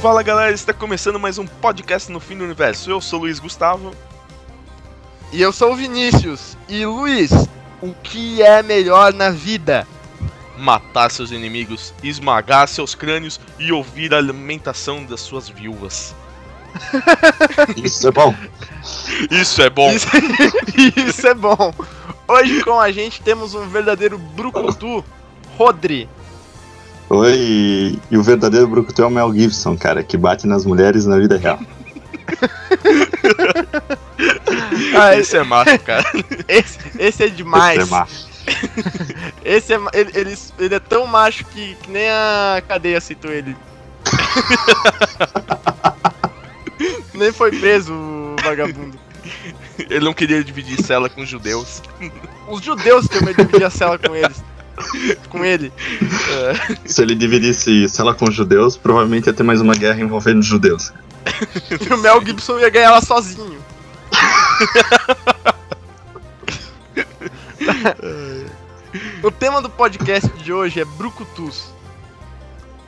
Fala galera, está começando mais um podcast no fim do universo. Eu sou o Luiz Gustavo. E eu sou o Vinícius. E Luiz, o que é melhor na vida? Matar seus inimigos, esmagar seus crânios e ouvir a lamentação das suas viúvas. Isso é bom. Isso é bom. Isso, isso é bom. Hoje com a gente temos um verdadeiro brucutu, Rodri. Oi, e o verdadeiro Brucutu é o Mel Gibson, cara, que bate nas mulheres na vida real. Ah, Esse é macho, cara. Esse, esse é demais. Esse é macho. Esse é, ele, ele, ele é tão macho que, que nem a cadeia aceitou ele. nem foi preso o vagabundo. Ele não queria dividir cela com judeus. Os judeus têm medo de dividir a cela com eles. Com ele. Se ele dividisse cela com os judeus, provavelmente ia ter mais uma guerra envolvendo os judeus. E o Mel Gibson ia ganhar ela sozinho. o tema do podcast de hoje é Brucutus.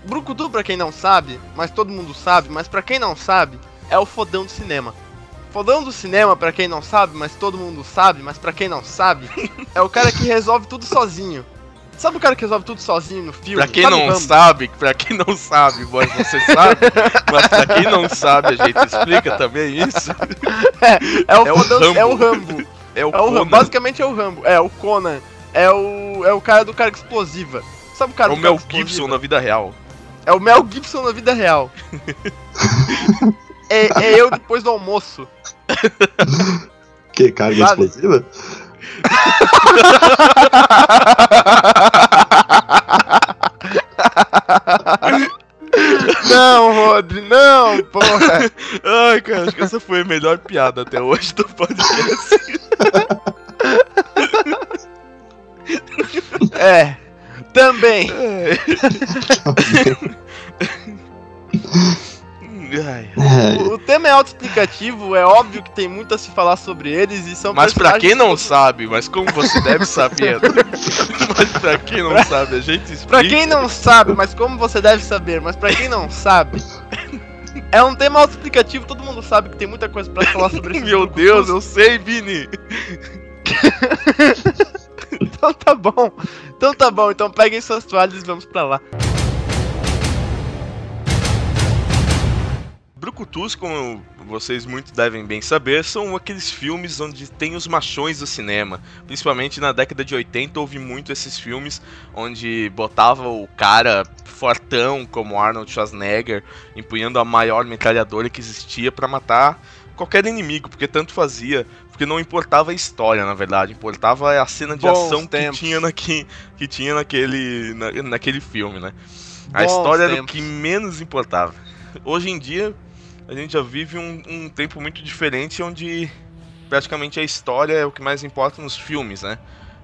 Brucutu, pra quem não sabe, mas todo mundo sabe, mas pra quem não sabe, é o fodão do cinema. Fodão do cinema, pra quem não sabe, mas todo mundo sabe, mas pra quem não sabe, é o cara que resolve tudo sozinho. Sabe o cara que resolve tudo sozinho no filme? Pra quem Sabe o não Rambo? sabe, pra quem não sabe, mas você sabe, mas pra quem não sabe, a gente explica também isso. É o, É o Rambo. é o Rambo. É o, É o Rambo, basicamente é o Rambo. É, o Conan. É o, é o cara do carga explosiva. Sabe o É cara o do Mel Gibson explosiva? na vida real. É o Mel Gibson na vida real. é, é eu depois do almoço. Que carga Sabe? explosiva? Não, Rodri, não, porra. Ai, cara, acho que essa foi a melhor piada até hoje do podcast. É, também. Ai. É, O, o tema é autoexplicativo, é óbvio que tem muito a se falar sobre eles e são Mas pra quem não personagens- sabe, mas como você deve saber, mas pra quem não sabe, a gente explica. Pra quem não sabe, mas como você deve saber, mas pra quem não sabe, é um tema autoexplicativo, todo mundo sabe que tem muita coisa pra falar sobre esse Meu Deus, eu sei, Vini. Então tá bom. Então tá bom, então peguem suas toalhas e vamos pra lá. Brucutus, como vocês muito devem bem saber, são aqueles filmes onde tem os machões do cinema. Principalmente na década de 80 houve muito esses filmes onde botava o cara fortão como Arnold Schwarzenegger empunhando a maior metralhadora que existia pra matar qualquer inimigo, porque tanto fazia, porque não importava a história, na verdade, importava a cena de Bons ação que tempos. tinha, naqui, que tinha naquele, na- naquele filme, né? A Bons história era o tempos. que menos importava. Hoje em dia, a gente já vive um, um tempo muito diferente onde praticamente a história é o que mais importa nos filmes, né?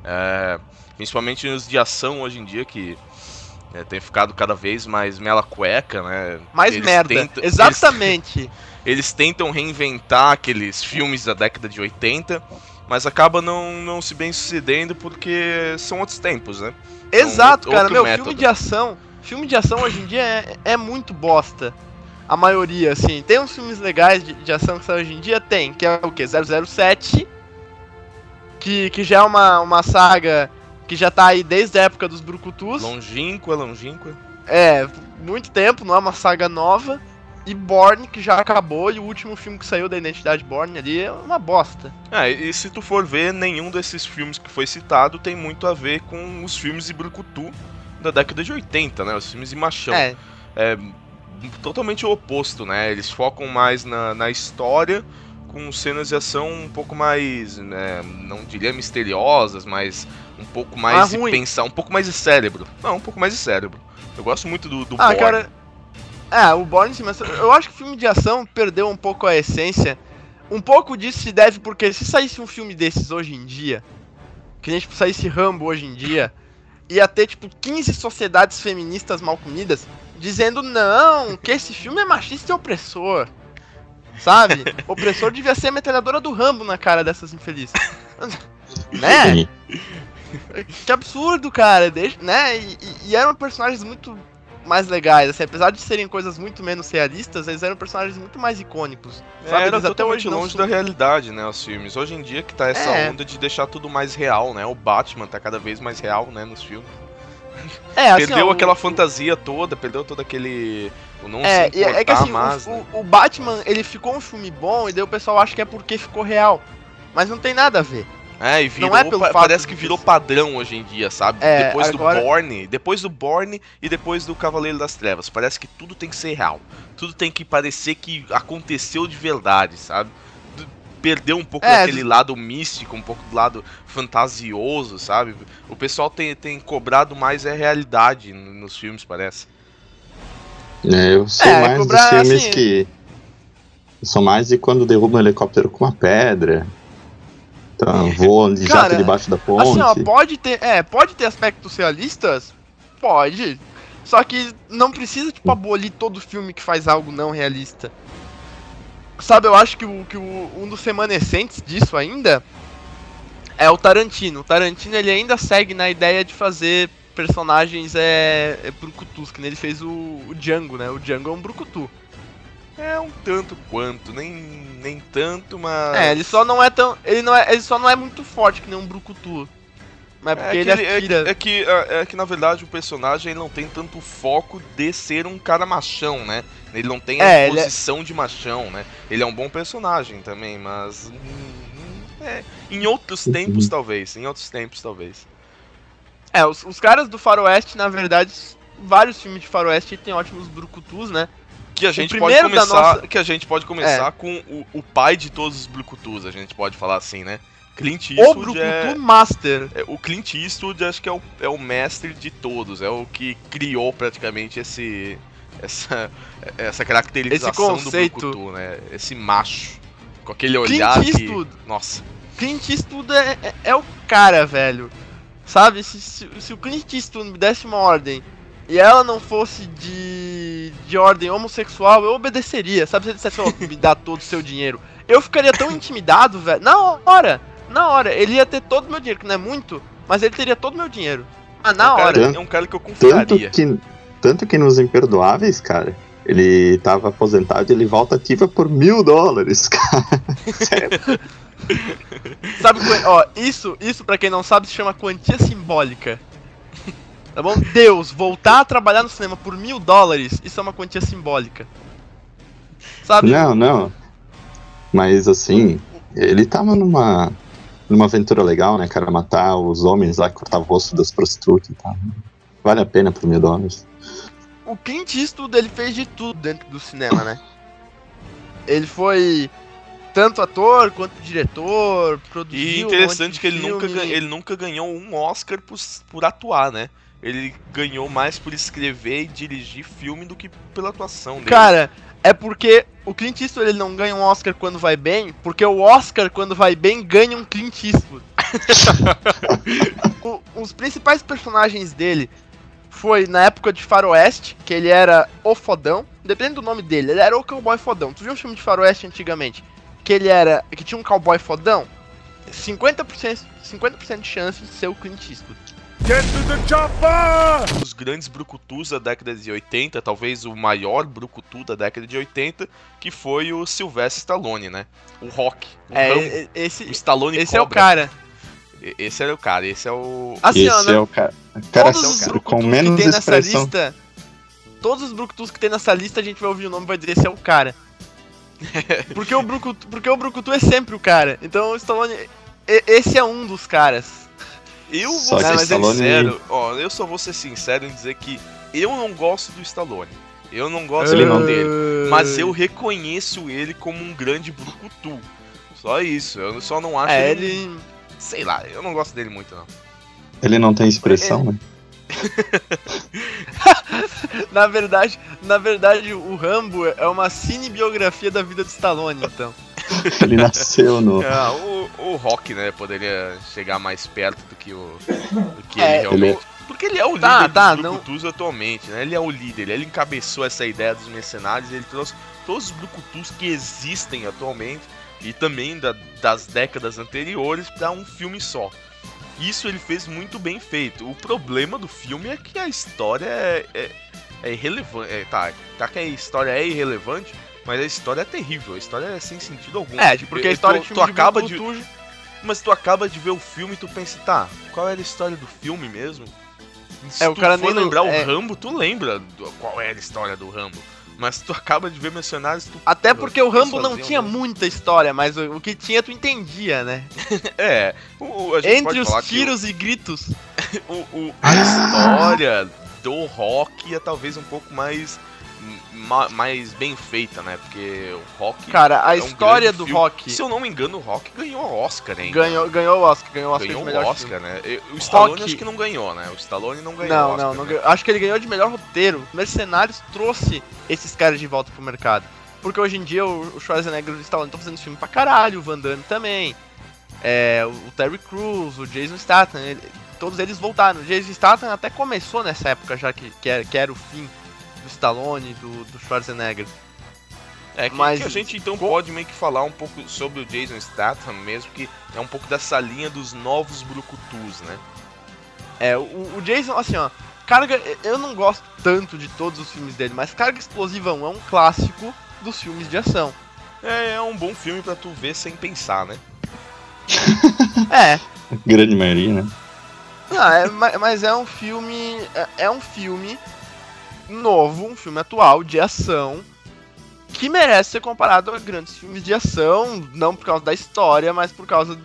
É, principalmente nos de ação hoje em dia, que é, tem ficado cada vez mais mela cueca, né? Mais Eles merda. tentam- Exatamente. Eles, eles tentam reinventar aqueles filmes da década de 80, mas acaba não, não se bem sucedendo porque são outros tempos, né? Exato, outro cara. Meu, método. filme de ação. Filme de ação hoje em dia é, é muito bosta. A maioria, assim. Tem uns filmes legais de, de ação que são hoje em dia? Tem, que é o quê? 007. Que, que já é uma, uma saga que já tá aí desde a época dos Brucutus. Longínqua, longínqua. É, muito tempo, não é uma saga nova. E Born, que já acabou, e o último filme que saiu da Identidade Born ali é uma bosta. Ah, e se tu for ver, nenhum desses filmes que foi citado tem muito a ver com os filmes de Brucutu da década de 80, né? Os filmes de machão. É, É totalmente o oposto, né? Eles focam mais na, na história, com cenas de ação um pouco mais, né, não diria misteriosas, mas um pouco mais Ah, de ruim. pensar, um pouco mais de cérebro. Não, um pouco mais de cérebro. Eu gosto muito do, do Ah, cara. É, o Born sim, mas eu acho que filme de ação perdeu um pouco a essência. Um pouco disso se deve porque se saísse um filme desses hoje em dia, que nem tipo, saísse Rambo hoje em dia, ia ter tipo 15 sociedades feministas mal comidas dizendo não, que esse filme é machista e opressor. Sabe? opressor devia ser a metralhadora do Rambo na cara dessas infelizes. né? Que absurdo, cara. Deixa, né? E, e- eram personagens muito mais legais, assim, apesar de serem coisas muito menos realistas, eles eram personagens muito mais icônicos. É, Sabe? era Eles até hoje longe da realidade, né, os filmes. Hoje em dia que tá essa É. onda de deixar tudo mais real, né? O Batman tá cada vez mais real, né, nos filmes. É, assim, perdeu ó, aquela o- fantasia toda, perdeu todo aquele... O não É, se e é que assim, o, né? o- Batman, ele ficou um filme bom, e daí o pessoal acha que é porque ficou real. Mas não tem nada a ver. É, e virou, é pelo pa- parece que virou padrão hoje em dia, sabe? É, depois agora- do Borne, depois do Borne e depois do Cavaleiro das Trevas. Parece que tudo tem que ser real. Tudo tem que parecer que aconteceu de verdade, sabe? Perdeu um pouco É, daquele lado místico, um pouco do lado fantasioso, sabe? O pessoal tem, tem cobrado mais a realidade nos filmes, parece. É, eu sou É, mais cobrar, dos filmes assim- que. Eu sou mais de quando derruba um helicóptero com uma pedra. Então, voa de Cara, jato debaixo da ponte. Assim, ó, pode ter, é, pode ter aspectos realistas? Pode. Só que não precisa, tipo, abolir todo filme que faz algo não realista. Sabe, eu acho que, o, que o, um dos remanescentes disso ainda é o Tarantino. O Tarantino, ele ainda segue na ideia de fazer personagens é, é brucutus, que nem ele fez o, o Django, né? O Django é um brucutu. É um tanto quanto, nem, nem tanto, mas. É, ele só não é tão. Ele, não é, ele só não é muito forte que nem um brucutu. Mas é porque É ele que, ele- é, atira. que- é que, é, é que, na verdade o personagem ele não tem tanto foco de ser um cara machão, né? Ele não tem É, a é- posição de machão, né? Ele é um bom personagem também, mas. hum, é, em outros tempos, Uhum. talvez. Em outros tempos, talvez. É, os, os caras do Faroeste, na verdade, vários filmes de Faroeste tem ótimos brucutus, né? Que a gente pode primeiro da começar. nossa- Que a gente pode começar com o, o pai de todos os Brucutus, a gente pode falar assim, né? Clint O Eastwood Brucutu é, Master. é- O Clint Eastwood acho que é o, é o mestre de todos, é o que criou praticamente esse. Essa, essa caracterização do Brucutu, né? Esse macho. Com aquele Clint olhar que. Eastwood. Nossa. Clint Eastwood é, é, é o cara, velho. Sabe, se, se, se o Clint Eastwood me desse uma ordem e ela não fosse de, de ordem homossexual, eu obedeceria. Sabe, se ele dissesse, ó, me dá todo o seu dinheiro. Eu ficaria tão intimidado, velho. Na hora, na hora. Ele ia ter todo o meu dinheiro, que não é muito, mas ele teria todo o meu dinheiro. Ah, na é, um hora. cara, é um cara que eu Tanto confiaria. que, tanto que nos Imperdoáveis, cara, ele tava aposentado e ele volta ativa por mil dólares, cara. Sério. Sabe, ó, isso, isso pra quem não sabe se chama quantia simbólica. Tá bom? Deus, voltar a trabalhar no cinema por mil dólares, isso é uma quantia simbólica. Sabe? Não, não. Mas assim, ele tava numa. Numa aventura legal, né, cara? Matar os homens lá, cortar o rosto das prostitutas e tal. Vale a pena por mil dólares. O Clint Eastwood, ele fez de tudo dentro do cinema, né? Ele foi tanto ator quanto diretor, produziu E um monte interessante de que ele nunca, ele nunca ganhou um Oscar por, por atuar, né? Ele ganhou mais por escrever e dirigir filme do que pela atuação dele. Cara, é porque o Clint Eastwood ele não ganha um Oscar quando vai bem, porque o Oscar quando vai bem ganha um Clint Eastwood. O- os principais personagens dele foi na época de Faroeste, que ele era o fodão, dependendo do nome dele, ele era o cowboy fodão. Tu viu um filme de Faroeste antigamente? Que ele era, que tinha um cowboy fodão? 50%, 50 de chance de ser o Clint Eastwood. Os grandes brucutus da década de 80, talvez o maior brucutu da década de 80, que foi o Sylvester Stallone, né? O Rock. O, É, Rambo, esse, o Stallone esse é o Cobra. cara. Esse era o cara, esse é o... Assim, ó, Esse né? é o cara. cara todos os com brucutus menos que tem nessa expressão. lista. Todos os brucutus que tem nessa lista, a gente vai ouvir o nome e vai dizer esse é o cara. porque, o brucutu, porque o brucutu é sempre o cara. Então o Stallone. Esse é um dos caras. Eu Só vou que ser Stallone- sincero, ó, eu só vou ser sincero em dizer que eu não gosto do Stallone. Eu não gosto não- dele. Mas eu reconheço ele como um grande brucutu. Só isso, eu só não acho É, ele... ele. Sei lá, eu não gosto dele muito, não. Ele não tem expressão, né? Na verdade, na verdade, o Rambo é uma cinebiografia da vida do Stallone, então. Ele nasceu no. É, o, o Rock, né, poderia chegar mais perto do que o do que É, ele realmente. ele- Porque ele é o líder Tá, tá, dos não- Brucutus atualmente, né? Ele é o líder, ele encabeçou essa ideia dos mercenários, ele trouxe todos os Brucutus que existem atualmente e também da- das décadas anteriores pra um filme só. Isso ele fez muito bem feito. O problema do filme é que a história é, é, é irrelevante. É, tá, tá que a história é irrelevante, mas a história é terrível. A história é sem sentido algum. É, porque a história tu, de tu acaba de Mas tu acaba de ver o filme e tu pensa, tá, qual era a história do filme mesmo? Se É, o cara for nem lembrar é. o Rambo, tu lembra qual era a história do Rambo. Mas tu acaba de ver mencionados, tu... Até porque o Rambo não tinha né? muita história, mas o, o que tinha tu entendia, né? É, o, o- a gente Entre pode os falar que tiros e gritos. o, o- a história do rock é talvez um pouco mais ma- mais bem feita, né? Porque o rock Cara, a é um história do filme. rock Se eu não me engano, o rock ganhou Oscar ainda. ganhou, ganhou o Oscar, ganhou o Oscar ganhou de o Oscar, filme. né? O Stallone Rock- acho que não ganhou, né? O Stallone não ganhou Não, Oscar, não, não né? ganhou. Acho que ele ganhou de melhor roteiro. Mercenários trouxe esses caras de volta pro mercado. Porque hoje em dia o o Schwarzenegger e o Stallone estão fazendo filme pra caralho, o Van Damme também. É, o Terry Crews, o Jason Statham, ele- todos eles voltaram. O Jason Statham até começou nessa época já que, que, era, que era o fim do Stallone, do, do Schwarzenegger. É, que, Mas- que a gente então Co- pode meio que falar um pouco sobre o Jason Statham mesmo, que é um pouco dessa linha dos novos brucutus, né? É, o, o Jason, assim, ó, Carga, eu não gosto tanto de todos os filmes dele, mas Carga Explosiva 1 é um clássico dos filmes de ação. É, é um bom filme pra tu ver sem pensar, né? É, Grande maioria, né? não, é, ma- mas é um filme, é, é um filme novo, um filme atual de ação que merece ser comparado a grandes filmes de ação, não por causa da história, mas por causa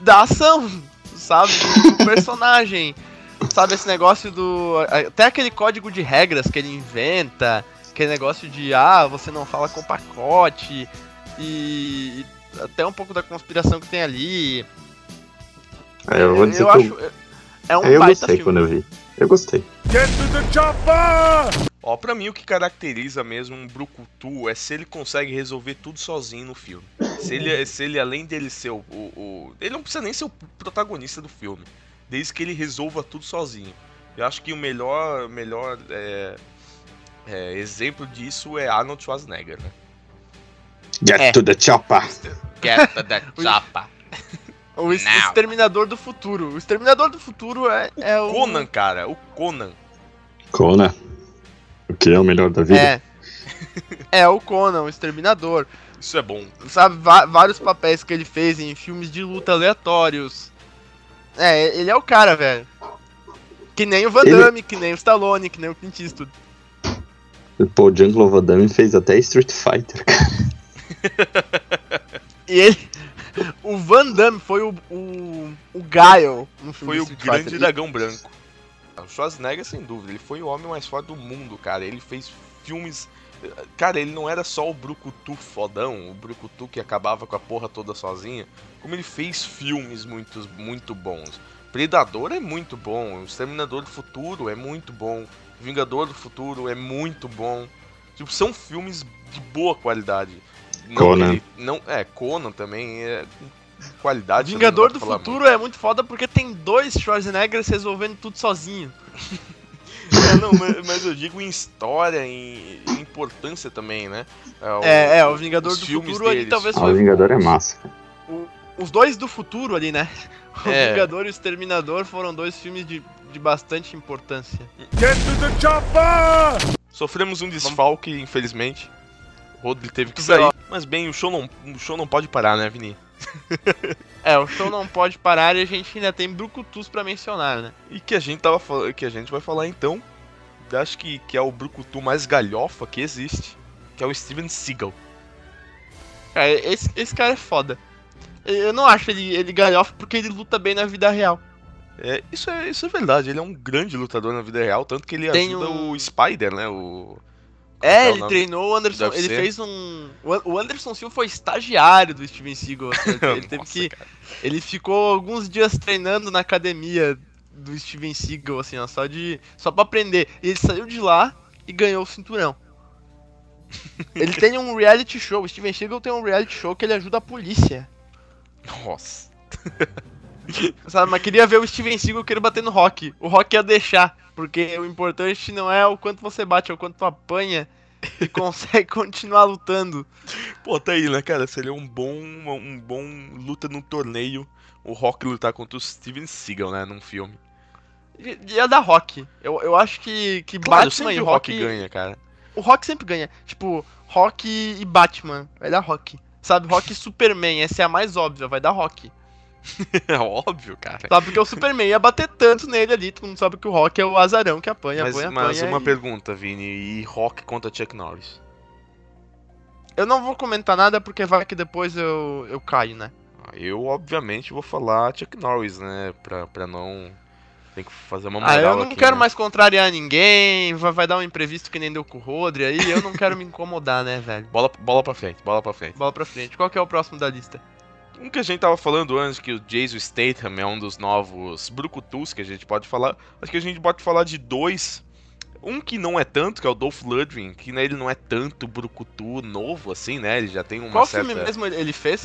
da ação, sabe? Do personagem. Sabe esse negócio do. Até aquele código de regras que ele inventa, aquele negócio de ah, você não fala com pacote, e, até um pouco da conspiração que tem ali. É, eu vou dizer eu que acho. eu, É um eu baita gostei filme. quando eu vi. Eu gostei. Ó, pra mim o que caracteriza mesmo um brucutu é se ele consegue resolver tudo sozinho no filme. Se ele, se ele além dele ser o, o- o- Ele não precisa nem ser o protagonista do filme. Desde que ele resolva tudo sozinho. Eu acho que o melhor, melhor é, é, exemplo disso é Arnold Schwarzenegger, né? Get É. to the chopper! Get the chapa. O. Exterminador do Futuro. O Exterminador do Futuro é, é o. Conan, cara, o Conan. Conan. O que é o melhor da vida? É. É o Conan, o Exterminador. Isso é bom. Sabe, vários papéis que ele fez em filmes de luta aleatórios. É, ele é o cara, velho. Que nem o Van Ele- Damme, que nem o Stallone, que nem o Clint Eastwood. Pô, o Jungle Van Damme fez até Street Fighter. E ele. O Van Damme foi o, o, o Guile no filme Foi o Street grande Fighter. dragão branco. O Schwarzenegger, sem dúvida, ele foi o homem mais forte do mundo, cara. Ele fez filmes. Cara, ele não era só o Brucutu fodão, o Brucutu que acabava com a porra toda sozinho. Como ele fez filmes muito, muito bons. Predador é muito bom, o Exterminador do Futuro é muito bom, Vingador do Futuro é muito bom. Tipo, são filmes de boa qualidade. Não Conan. ele- não, é, Conan também é qualidade. Vingador do Futuro é muito foda porque tem dois Schwarzeneggers resolvendo tudo sozinho. É, não, mas, mas eu digo em história, em, em importância também, né? o- É, é, o Vingador do Futuro ali talvez Ah, foi o Vingador é massa. os dois do futuro ali, né? O É. Vingador e o Exterminador foram dois filmes de, de bastante importância. Sofremos um desfalque, infelizmente. O Rodri teve que sair. Mas bem, o show não, o show não pode parar, né, Vini? É, o show não pode parar e a gente ainda tem Brucutus pra mencionar, né? E que a gente tava que a gente vai falar então, acho que, que é o brucutu mais galhofa que existe, que é o Steven Seagal. Cara, esse, esse cara é foda. Eu não acho ele, ele galhofa porque ele luta bem na vida real. É, isso, é, isso é verdade, ele é um grande lutador na vida real, tanto que ele Tem ajuda um- o Spider, né? O, É, ele nome? treinou o Anderson. Ele fez um. o An- O Anderson Silva foi estagiário do Steven Seagal. assim, ele teve Nossa, que. cara. Ele ficou alguns dias treinando na academia do Steven Seagal, assim, ó, só de. Só pra aprender. E ele saiu de lá e ganhou o cinturão. ele tem um reality show, o Steven Seagal tem um reality show que ele ajuda a polícia. Nossa. Sabe, mas queria ver o Steven Seagal querer bater no Rock. O Rock ia deixar, porque o importante não é o quanto você bate, é o quanto tu apanha e consegue continuar lutando. Pô, tá aí, né, cara? Seria um bom, um bom luta no torneio, o Rock lutar contra o Steven Seagal, né, num filme. Ia dar Rock. Eu, eu acho que, que Claro, Batman sempre e o Rock. Rock ganha, cara. O Rock sempre ganha. Tipo, Rock e Batman. Vai dar Rock. Sabe, Rock e Superman. Essa é a mais óbvia, vai dar Rock. É óbvio, cara. Sabe, porque o Superman ia bater tanto nele ali. Todo mundo sabe que o Rock é o azarão que apanha, Mas, apanha, mas apanha. uma e- pergunta, Vini, e Rock contra Chuck Norris? Eu não vou comentar nada porque vai que depois eu, eu caio, né? Ah, Eu, obviamente, vou falar Chuck Norris, né? Pra, pra não. Tem que fazer uma Ah, eu não aqui, quero né? mais contrariar ninguém, vai, vai dar um imprevisto que nem deu com o Rodri aí, eu não quero me incomodar, né, velho? Bola, bola pra frente, bola pra frente. Bola pra frente. Qual que é o próximo da lista? Um que a gente tava falando antes, que o Jason Statham é um dos novos brucutus que a gente pode falar. Acho que a gente pode falar de dois. Um que não é tanto, que é o Dolph Lundgren, que né, ele não é tanto brucutu novo assim, né? Ele já tem uma Qual certa... filme mesmo ele ele fez?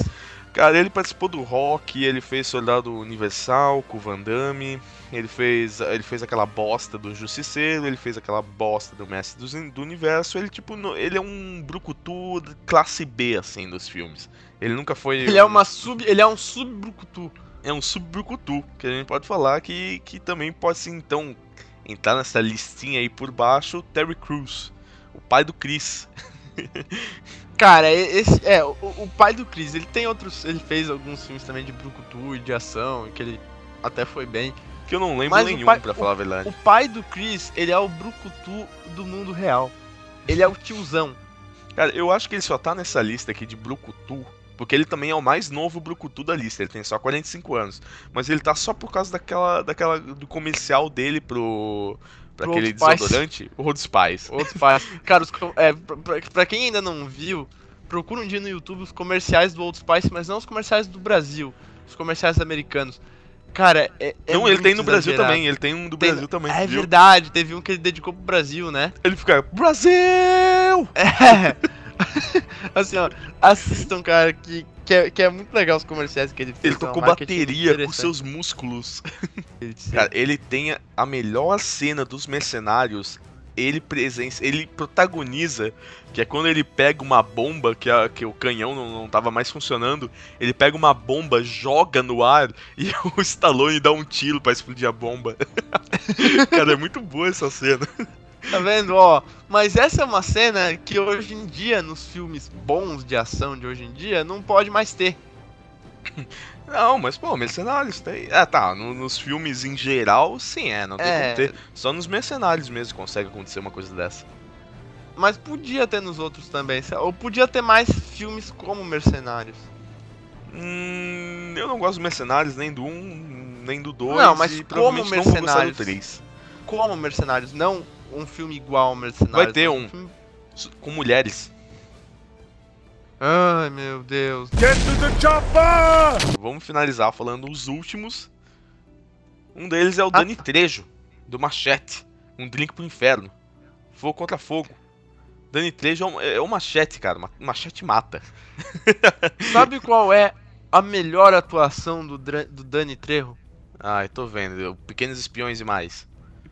Cara, ele participou do Rock, ele fez Soldado Universal com o Van Damme, ele fez, ele fez aquela bosta do Justiceiro, ele fez aquela bosta do Mestre do, do Universo, ele tipo, no- ele é um brucutu classe B, assim, dos filmes. Ele nunca foi... Ele é um- uma sub, ele é um sub-brucutu. é um sub-brucutu, que a gente pode falar que, que também pode, sim, então, entrar nessa listinha aí por baixo, Terry Crews, o pai do Chris. Cara, esse é o, o pai do Chris, ele tem outros, ele fez alguns filmes também de brucutu e de ação, que ele até foi bem. Que eu não lembro Mas o nenhum, pai- pra falar a verdade. O pai do Chris, ele é o brucutu do mundo real. Ele é o tiozão. Cara, eu acho que ele só tá nessa lista aqui de Brucutu, porque ele também é o mais novo Brucutu da lista, ele tem só 45 anos. Mas ele tá só por causa daquela, daquela do comercial dele pro. Pro aquele Old Spice. desodorante, o Old Spice. Outros pais. Cara, os, é, pra, pra- quem ainda não viu, procura um dia no YouTube os comerciais do Old Spice, mas não os comerciais do Brasil, os comerciais americanos. Cara, é. é não, ele tem no Brasil exagerado. também, ele tem um do Tem- Brasil também. É viu? verdade, teve um que ele dedicou pro Brasil, né? Ele fica, Brasil! É. assim, ó, assistam, cara, que, que, é, que é muito legal os comerciais que ele fez. Ele é tocou bateria com seus músculos. Cara, ele tem a- melhor cena dos mercenários. Ele presença, ele protagoniza, que é quando ele pega uma bomba, que, a- que o canhão não, não tava mais funcionando, ele pega uma bomba, joga no ar e o Stallone dá um tiro pra explodir a bomba. Cara, é muito boa essa cena. Tá vendo, ó? Mas essa é uma cena que hoje em dia, nos filmes bons de ação de hoje em dia, não pode mais ter. Não, mas pô, mercenários tem. Ah, tá, no- nos filmes em geral, sim, é, não tem É. como ter. Só nos mercenários mesmo consegue acontecer uma coisa dessa. Mas podia ter nos outros também. Ou podia ter mais filmes como Mercenários. Hum, eu não gosto dos mercenários, nem do 1, nem do 2. Não, mas e como mercenários? 3. Como Mercenários, não um filme igual Mercenários. Vai ter mas um. filme- Com mulheres. Ai, meu Deus. Vamos finalizar falando os últimos. Um deles é o Dani Trejo, do Machete. Um drink pro inferno. Fogo contra fogo. Dani Trejo é um, é um machete, cara. Ma- Machete mata. Sabe qual é a melhor atuação do, do Dani Trejo? Ai, tô vendo. Pequenos espiões e mais.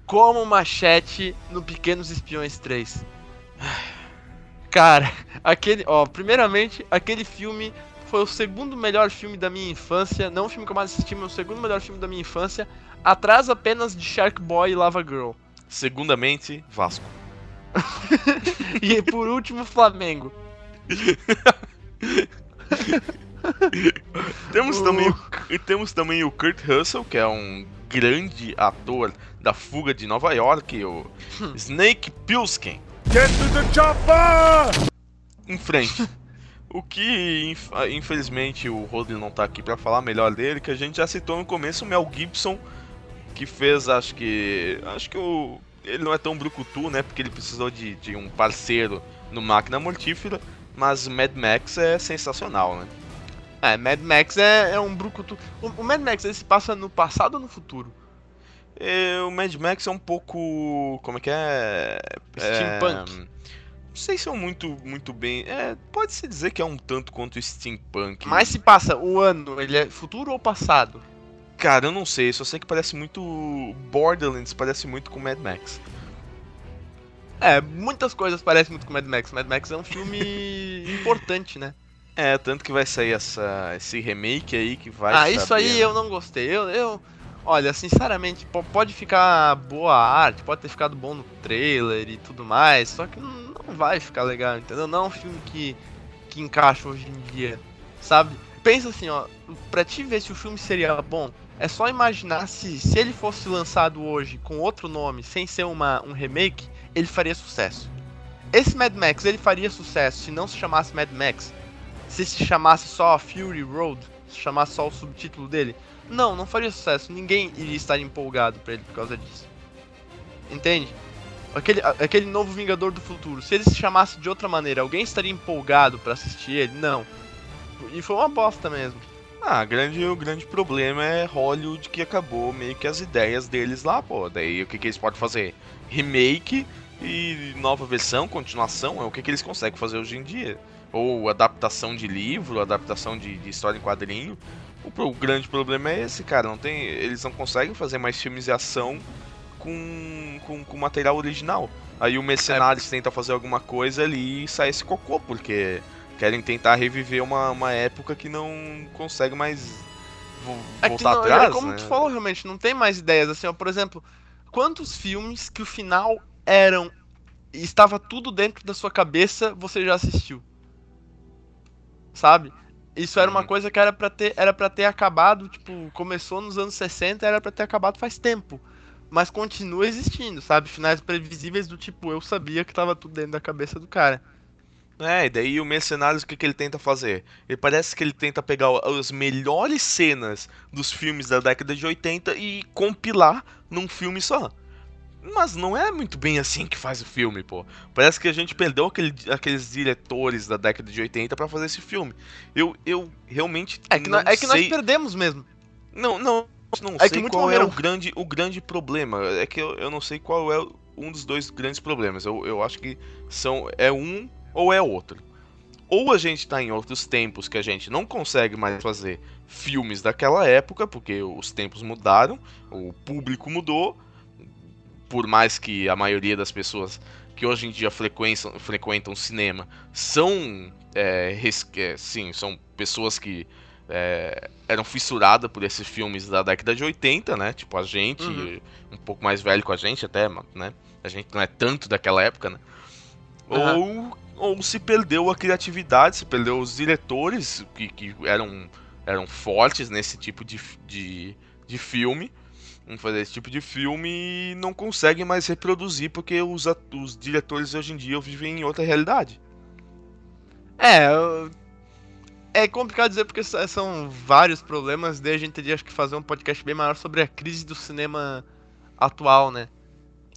Como Machete no Pequenos Espiões 3. Cara, aquele. Ó, primeiramente, aquele filme foi o segundo melhor filme da minha infância. Não o filme que eu mais assisti, mas o segundo melhor filme da minha infância. Atrás apenas de Shark Boy e Lava Girl. Segundamente, Vasco. E por último, Flamengo. Temos também, o, temos também o Kurt Russell, que é um grande ator da fuga de Nova York, o Snake Plissken. Em frente. O que, inf- ah, infelizmente, o Rodney não tá aqui pra falar melhor dele, que a gente já citou no começo, o Mel Gibson, que fez, acho que. Acho que o. Ele não é tão brucutu, né? Porque ele precisou de, de um parceiro no Máquina Mortífera, mas o Mad Max é sensacional, né? É, Mad Max é, é um brucutu. O, o Mad Max ele se passa no passado ou no futuro? É, o Mad Max é um pouco. Como é que é? Steampunk. É, não sei se é muito, muito bem. É, pode se dizer que é um tanto quanto steampunk. Mas se passa o ano, ele é futuro ou passado? Cara, eu não sei, só sei que parece muito. Borderlands parece muito com Mad Max. É, muitas coisas parecem muito com Mad Max. Mad Max é um filme importante, né? É, tanto que vai sair essa, esse remake aí que vai. ah, isso saber, aí né? eu não gostei. Eu, eu, olha, sinceramente, po- pode ficar boa a arte, pode ter ficado bom no trailer e tudo mais, só que não vai ficar legal, entendeu? Não é um filme que, que encaixa hoje em dia, sabe? Pensa assim, ó, pra te ver se o filme seria bom, é só imaginar se, se ele fosse lançado hoje com outro nome, sem ser uma, um remake, ele faria sucesso. Esse Mad Max, ele faria sucesso se não se chamasse Mad Max, se se chamasse só Fury Road, se chamasse só o subtítulo dele. Não, não faria sucesso. Ninguém iria estar empolgado pra ele por causa disso. Entende? Aquele, aquele novo Vingador do Futuro, se ele se chamasse de outra maneira, alguém estaria empolgado pra assistir ele? Não. E foi uma bosta mesmo. Ah, grande, o grande problema é Hollywood que acabou meio que as ideias deles lá, pô. Daí o que, que eles podem fazer? Remake e nova versão, continuação, é o que, que eles conseguem fazer hoje em dia. Ou adaptação de livro, adaptação de, de história em quadrinho. O, o grande problema é esse, cara. Não tem, eles não conseguem fazer mais filmes de ação com, com, com material original. Aí o Mercenários tenta fazer alguma coisa ali e sai esse cocô, porque querem tentar reviver uma, uma época que não consegue mais vo- É que voltar não, atrás, é como né? tu falou, realmente, não tem mais ideias. Assim, ó, por exemplo, quantos filmes que o final eram. e estava tudo dentro da sua cabeça, você já assistiu? Sabe? Isso era uma Uhum. coisa que era pra ter, era para ter acabado, tipo, começou nos anos 60, era pra ter acabado faz tempo. Mas continua existindo, sabe? Finais previsíveis do tipo, eu sabia que tava tudo dentro da cabeça do cara. É, e daí o Mercenários, o que, que ele tenta fazer? Ele parece que ele tenta pegar as melhores cenas dos filmes da década de 80 e compilar num filme só. Mas não é muito bem assim que faz o filme, pô. Parece que a gente perdeu aquele- aqueles diretores da década de 80 pra fazer esse filme. Eu, eu realmente É que, não nós, é que nós perdemos mesmo. Não, não, não É que sei qual é morreram. o grande, o grande problema. É que eu, eu não sei qual é um dos dois grandes problemas. Eu, eu acho que são é um ou é outro. Ou a gente tá em outros tempos que a gente não consegue mais fazer filmes daquela época, porque os tempos mudaram, o público mudou. Por mais que a maioria das pessoas que hoje em dia frequentam, frequentam cinema são, é, res- é, sim, são pessoas que é, eram fissuradas por esses filmes da década de 80, né? Tipo a gente, Uhum. um pouco mais velho com a gente até, né? A gente não é tanto daquela época, né? Ou, ou se perdeu a criatividade, se perdeu os diretores que, que eram, eram fortes nesse tipo de, de, de filme, em fazer esse tipo de filme e não conseguem mais reproduzir porque os, os diretores hoje em dia vivem em outra realidade. É, eu- é complicado dizer porque são vários problemas, daí a gente teria que fazer um podcast bem maior sobre a crise do cinema atual, né?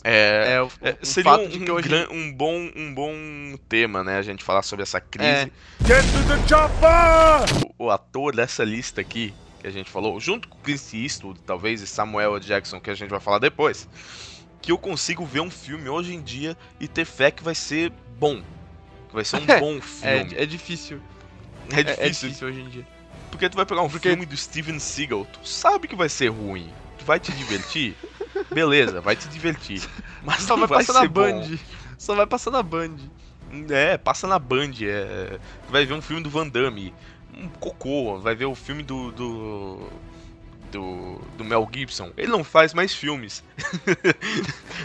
É, É, o, é, o seria um, um hoje gran- um bom, um bom tema, né? A gente falar sobre essa crise. É. Get to the chopper! o ator dessa lista aqui, que a gente falou, junto com Chris Eastwood, talvez, e Samuel. Jackson, que a gente vai falar depois, que eu consigo ver um filme hoje em dia e ter fé que vai ser bom. Que vai ser um bom filme. é, é difícil. É, É, difícil, é difícil hoje em dia. porque tu vai pegar um Porque- filme do Steven Seagal, tu sabe que vai ser ruim. Tu vai te divertir? Beleza, vai te divertir. Mas Só vai passar na bom. Band. Só vai passar na Band. É, passa na Band. É... Vai ver um filme do Van Damme. Um cocô. Vai ver o filme do. do. do, do Mel Gibson. Ele não faz mais filmes.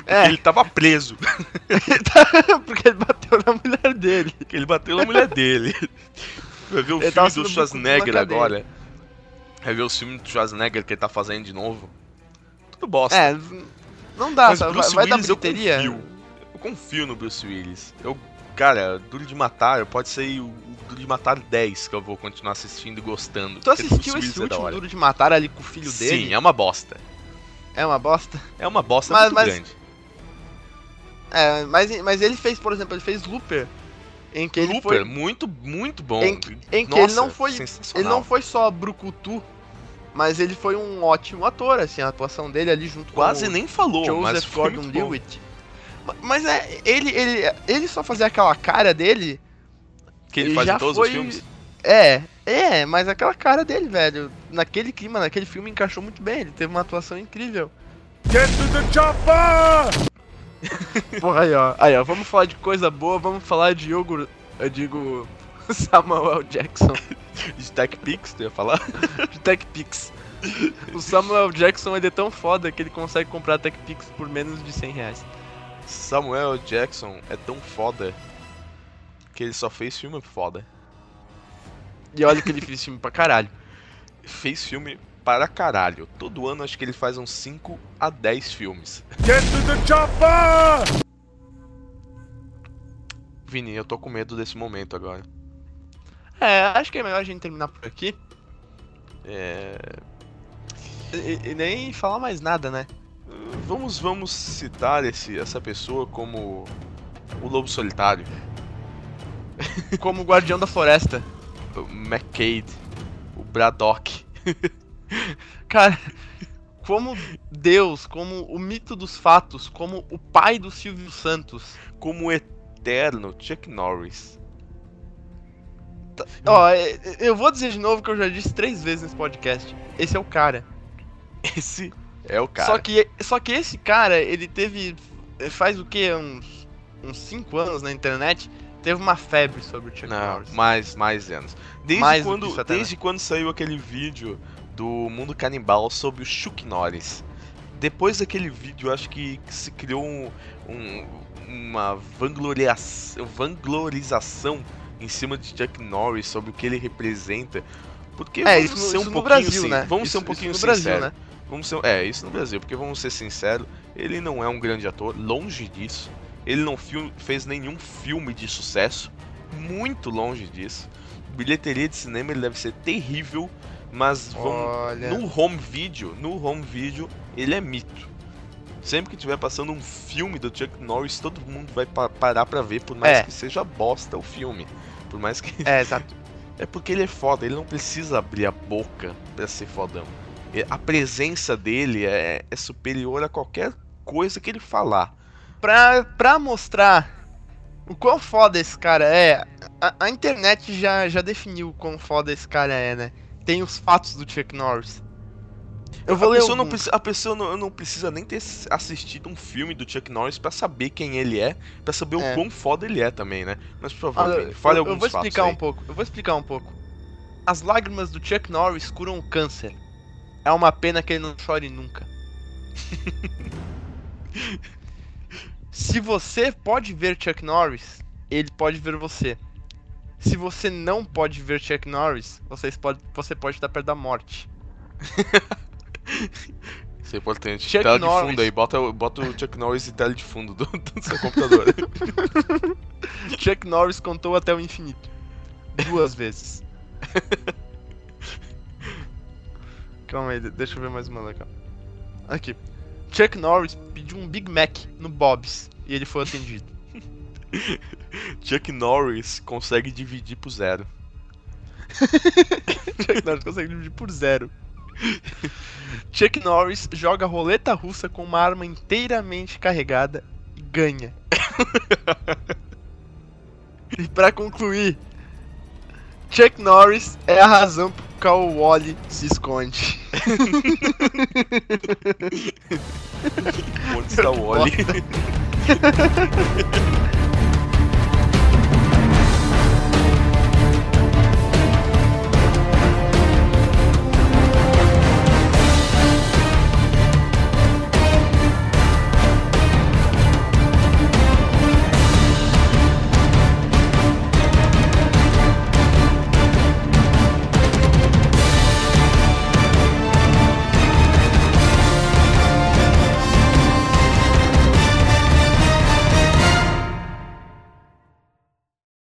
É. ele tava preso. Porque ele bateu na mulher dele. Porque ele bateu na mulher dele. Vai ver o Ele filme do Schwarzenegger agora. Vai ver o filme do Schwarzenegger que ele tá fazendo de novo. Tudo bosta. É, não dá, Mas sabe? Bruce vai, vai dar Willis eu bilheteria. confio. Eu confio no Bruce Willis. Eu, cara, Duro de Matar pode ser o, Duro de Matar 10 que eu vou continuar assistindo e gostando. Tu assistiu esse é último. Duro de Matar ali com o filho dele? Sim, é uma bosta. É uma bosta. É uma bosta Mas- muito mas- grande. É, mas, mas ele fez, por exemplo, ele fez Looper. Em que ele Looper, foi. muito, muito bom. Em que- em que Nossa, ele não foi-. Ele não foi só brucutu, mas ele foi um ótimo ator, assim, a atuação dele ali junto Quase com o nem falou, mas Joseph foi Gordon. Lewitt. Ma- Mas é, ele, ele, ele só fazer aquela cara dele. Que ele ele faz já em todos foi- os filmes. É, é, mas aquela cara dele, velho, naquele clima, naquele filme encaixou muito bem. Ele teve uma atuação incrível. Get to the chopper! Porra, aí, ó. Aí, ó, vamos falar de coisa boa, vamos falar de Yogur. Eu digo. Samuel. Jackson, De Tech Pix, tu ia falar? de Tech Pix. O Samuel Jackson ele é tão foda que ele consegue comprar TechPix por menos de 100 reais. Samuel Jackson é tão foda que ele só fez filme foda. E olha que ele fez filme pra caralho. Fez filme para caralho. Todo ano acho que ele faz uns 5 a 10 filmes. Get to the chopper! Vini, eu tô com medo desse momento agora. É, acho que é melhor a gente terminar por aqui. É... E, e nem falar mais nada, né? Vamos, vamos citar esse, essa pessoa como o Lobo Solitário, Como guardião da floresta. o McCade, o Braddock. Cara, como Deus, como o mito dos fatos, como o pai do Silvio Santos. como o eterno Chuck Norris. Ó, é- eu vou dizer de novo que eu já disse três vezes nesse podcast. Esse é o cara. Esse é o cara. Só que, só que esse cara, ele teve. Faz o que? Uns, uns cinco anos na internet. Teve uma febre sobre o Chuck Não, Norris. mais, mais anos. Desde, Mais quando, isso né? desde quando saiu aquele vídeo do Mundo Canibal sobre o Chuck Norris. Depois daquele vídeo, eu acho que se criou um- um- uma vangloriação, vanglorização em cima de Chuck Norris sobre o que ele representa. Porque É, vamos isso, ser um pouquinho Brasil, sin- né? Vamos Isso- ser um pouquinho no Brasil, sinceros. né? Vamos ser, é, isso no Brasil, porque vamos ser sinceros, ele não é um grande ator, longe disso. Ele não fil- fez nenhum filme de sucesso, muito longe disso. Bilheteria de cinema ele deve ser terrível, mas vamos, Olha. no home video, no home video, ele é mito. Sempre que tiver passando um filme do Chuck Norris, todo mundo vai pa- parar pra ver, por mais É. que seja bosta o filme. Por mais que É, exato. é porque ele é foda, ele não precisa abrir a boca pra ser fodão. E A presença dele é, é superior a qualquer coisa que ele falar. Pra, pra mostrar o quão foda esse cara é, a, a internet já, já definiu o quão foda esse cara é, né? Tem os fatos do Chuck Norris. Eu vou a, ler pessoa não, a pessoa não, não precisa nem ter assistido um filme do Chuck Norris pra saber quem ele é, pra saber É. o quão foda ele é também, né? Mas por favor, Ah, fale eu, alguns eu vou fatos explicar aí. um pouco. Eu vou explicar um pouco. As lágrimas do Chuck Norris curam o câncer. É uma pena que ele não chore nunca. Se você pode ver Chuck Norris, ele pode ver você. Se você não pode ver Chuck Norris, vocês pode, você pode estar perto da morte. Isso é importante. Chuck tela de Norris. fundo aí, bota, o- bota o Chuck Norris e tela de fundo do, do seu computador. Chuck Norris contou até o infinito. Duas vezes. Calma aí, de- deixa eu ver mais uma legal. Aqui. Chuck Norris pediu um Big Mac no Bob's e ele foi atendido. Chuck Norris consegue dividir por zero. Chuck Norris consegue dividir por zero. Chuck Norris joga roleta russa com uma arma inteiramente carregada e ganha. e pra concluir, Chuck Norris é a razão por qual o Wally se esconde. Onde está o Wally?